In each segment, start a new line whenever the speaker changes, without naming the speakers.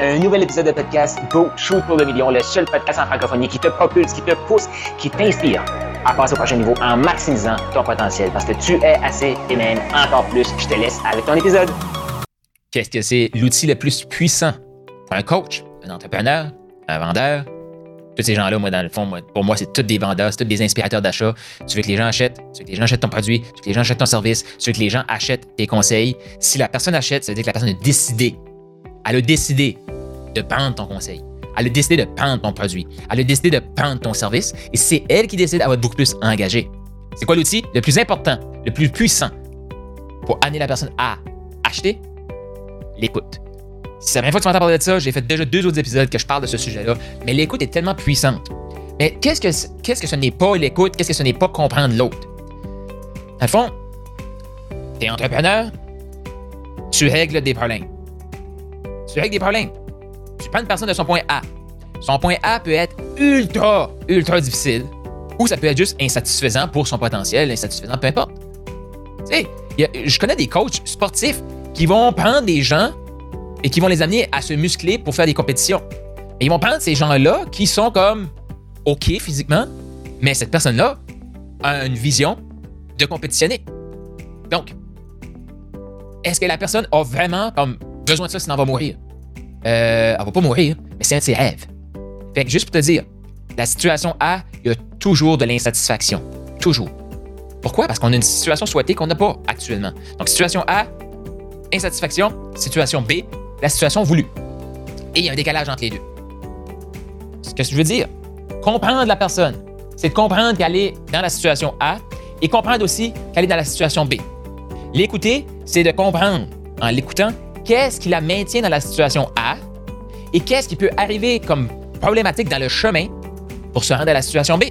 Un nouvel épisode de podcast Go Shoot pour le million, le seul podcast en francophonie qui te propulse, qui te pousse, qui t'inspire à passer au prochain niveau en maximisant ton potentiel parce que tu es assez et même encore plus. Je te laisse avec ton épisode.
Qu'est-ce que c'est l'outil le plus puissant? Pour un coach, un entrepreneur, un vendeur? Tous ces gens-là, moi, dans le fond, pour moi, c'est tous des vendeurs, c'est tous des inspirateurs d'achat. Tu veux que les gens achètent, tu veux que les gens achètent ton produit, tu veux que les gens achètent ton service, tu veux que les gens achètent tes conseils. Si la personne achète, ça veut dire que la personne a décidé. Elle a décidé de prendre ton conseil. Elle a décidé de prendre ton produit. Elle a décidé de prendre ton service. Et c'est elle qui décide, va être beaucoup plus engagée. C'est quoi l'outil le plus important, le plus puissant pour amener la personne à acheter? L'écoute. Si c'est la première fois que tu m'entends parler de ça, j'ai fait déjà deux autres épisodes que je parle de ce sujet-là, mais l'écoute est tellement puissante. Mais qu'est-ce que, qu'est-ce que ce n'est pas l'écoute? Qu'est-ce que ce n'est pas comprendre l'autre? Dans le fond, tu es entrepreneur, tu règles des problèmes. Tu règles des problèmes. Tu prends une personne de son point A. Son point A peut être ultra, ultra difficile, ou ça peut être juste insatisfaisant pour son potentiel, insatisfaisant, peu importe. Tu sais, je connais des coachs sportifs qui vont prendre des gens et qui vont les amener à se muscler pour faire des compétitions. Et ils vont prendre ces gens-là qui sont comme OK physiquement, mais cette personne-là a une vision de compétitionner. Donc, est-ce que la personne a vraiment comme, besoin de ça sinon elle va mourir? Euh, elle va pas mourir, mais c'est un de ses rêves. Fait que juste pour te dire, la situation A, il y a toujours de l'insatisfaction. Toujours. Pourquoi? Parce qu'on a une situation souhaitée qu'on n'a pas actuellement. Donc, situation A, insatisfaction. Situation B, la situation voulue. Et il y a un décalage entre les deux. Ce que je veux dire, comprendre la personne, c'est de comprendre qu'elle est dans la situation A et comprendre aussi qu'elle est dans la situation B. L'écouter, c'est de comprendre, en l'écoutant, qu'est-ce qui la maintient dans la situation A et qu'est-ce qui peut arriver comme problématique dans le chemin pour se rendre à la situation B?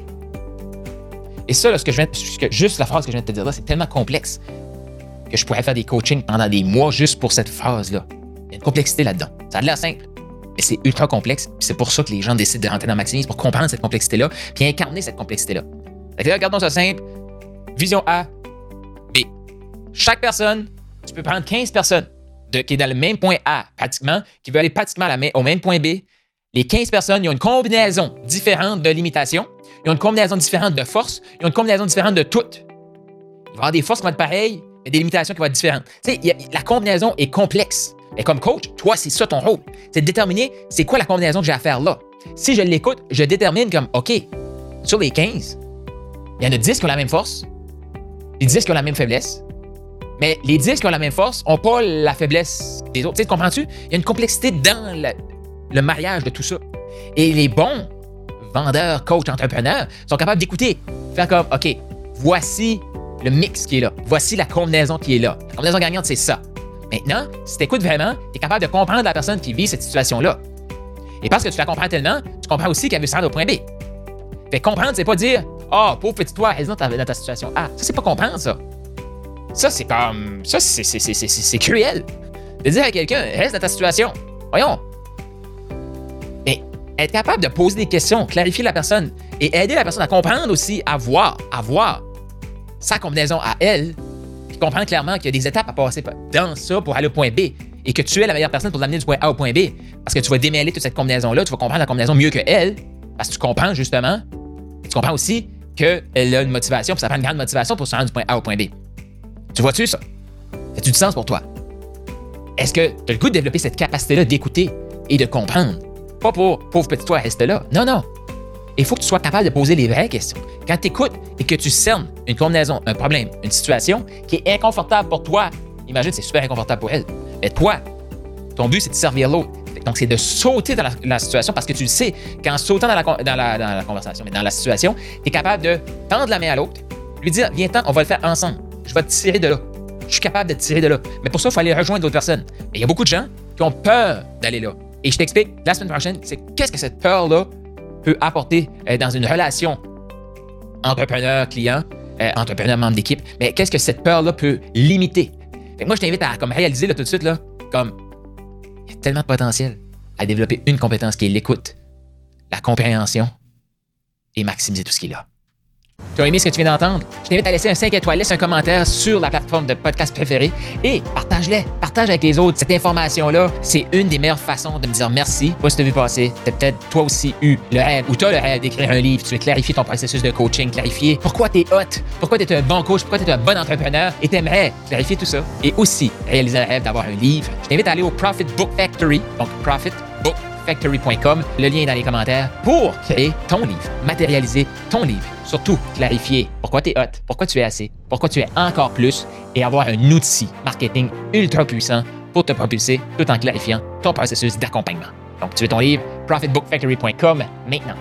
Et ça, ce que je viens, juste la phrase que je viens de te dire là, c'est tellement complexe que je pourrais faire des coachings pendant des mois juste pour cette phrase-là. Il y a une complexité là-dedans. Ça a l'air simple, mais c'est ultra complexe. C'est pour ça que les gens décident de rentrer dans Maximise pour comprendre cette complexité-là, puis incarner cette complexité-là. Regardons ça simple. Vision A, B. Chaque personne, tu peux prendre 15 personnes qui est dans le même point A, pratiquement, qui veut aller pratiquement au même point B. Les 15 personnes, ils ont une combinaison différente de limitations, ils ont une combinaison différente de forces, ils ont une combinaison différente de toutes. Il va y avoir des forces qui vont être pareilles, mais des limitations qui vont être différentes. Tu sais, la combinaison est complexe. Et comme coach, toi, c'est ça ton rôle. C'est de déterminer c'est quoi la combinaison que j'ai à faire là. Si je l'écoute, je détermine comme, OK, sur les 15, il y en a 10 qui ont la même force, les 10 qui ont la même faiblesse, mais les 10 qui ont la même force n'ont pas la faiblesse des autres. Tu comprends-tu? Il y a une complexité dans le, mariage de tout ça. Et les bons vendeurs, coachs, entrepreneurs sont capables d'écouter, faire comme, OK, voici le mix qui est là. Voici la combinaison qui est là. La combinaison gagnante, c'est ça. Maintenant, si tu écoutes vraiment, tu es capable de comprendre la personne qui vit cette situation-là. Et parce que tu la comprends tellement, tu comprends aussi qu'elle veut se rendre au point B. Fait comprendre, c'est pas dire Ah, oh, pauvre petit toi, dans ta, dans ta situation A. Ça, c'est pas comprendre, ça. Ça, c'est comme. Ça, c'est cruel. De dire à quelqu'un, reste dans ta situation. Voyons. Mais être capable de poser des questions, clarifier la personne et aider la personne à comprendre aussi, à voir, à voir sa combinaison à elle, puis comprendre clairement qu'il y a des étapes à passer dans ça pour aller au point B et que tu es la meilleure personne pour l'amener du point A au point B parce que tu vas démêler toute cette combinaison-là, tu vas comprendre la combinaison mieux que elle parce que tu comprends justement, tu comprends aussi qu'elle a une motivation, puis ça prend une grande motivation pour se rendre du point A au point B. Tu vois-tu ça? Fait-tu du sens pour toi? Est-ce que tu as le goût de développer cette capacité-là d'écouter et de comprendre? Pas pour pauvre petit toi, reste là. Non, non. Il faut que tu sois capable de poser les vraies questions. Quand tu écoutes et que tu cernes une combinaison, un problème, une situation qui est inconfortable pour toi, imagine c'est super inconfortable pour elle. Mais toi, ton but, c'est de servir l'autre. Donc, c'est de sauter dans la, situation parce que tu le sais qu'en sautant dans la, conversation, dans la situation, tu es capable de tendre la main à l'autre, lui dire Viens-t'en, on va le faire ensemble je vais te tirer de là. Je suis capable de te tirer de là. Mais pour ça, il faut aller rejoindre d'autres personnes. Mais il y a beaucoup de gens qui ont peur d'aller là. Et je t'explique la semaine prochaine, c'est qu'est-ce que cette peur-là peut apporter euh, dans une relation entrepreneur-client, euh, entrepreneur-membre d'équipe. Mais qu'est-ce que cette peur-là peut limiter? moi, je t'invite à comme, réaliser tout de suite, là, comme il y a tellement de potentiel à développer une compétence qui est l'écoute, la compréhension et maximiser tout ce qui est là. Tu as aimé ce que tu viens d'entendre? Je t'invite à laisser un 5 étoiles, laisse un commentaire sur la plateforme de podcast préférée et partage-les. Partage avec les autres. Cette information-là, c'est une des meilleures façons de me dire merci. Pas si t'as vu passer. T'as peut-être toi aussi eu le rêve ou t'as le rêve d'écrire un livre. Tu veux clarifier ton processus de coaching, clarifier pourquoi t'es hot, pourquoi t'es un bon coach, pourquoi t'es un bon entrepreneur et t'aimerais clarifier tout ça. Et aussi réaliser un rêve d'avoir un livre. Je t'invite à aller au Profit Book Factory. Donc, Profit Book factory.com, le lien est dans les commentaires, pour créer ton livre, matérialiser ton livre. Surtout, clarifier pourquoi tu es hot, pourquoi tu es assez, pourquoi tu es encore plus et avoir un outil marketing ultra puissant pour te propulser tout en clarifiant ton processus d'accompagnement. Donc, tu veux ton livre, profitbookfactory.com maintenant.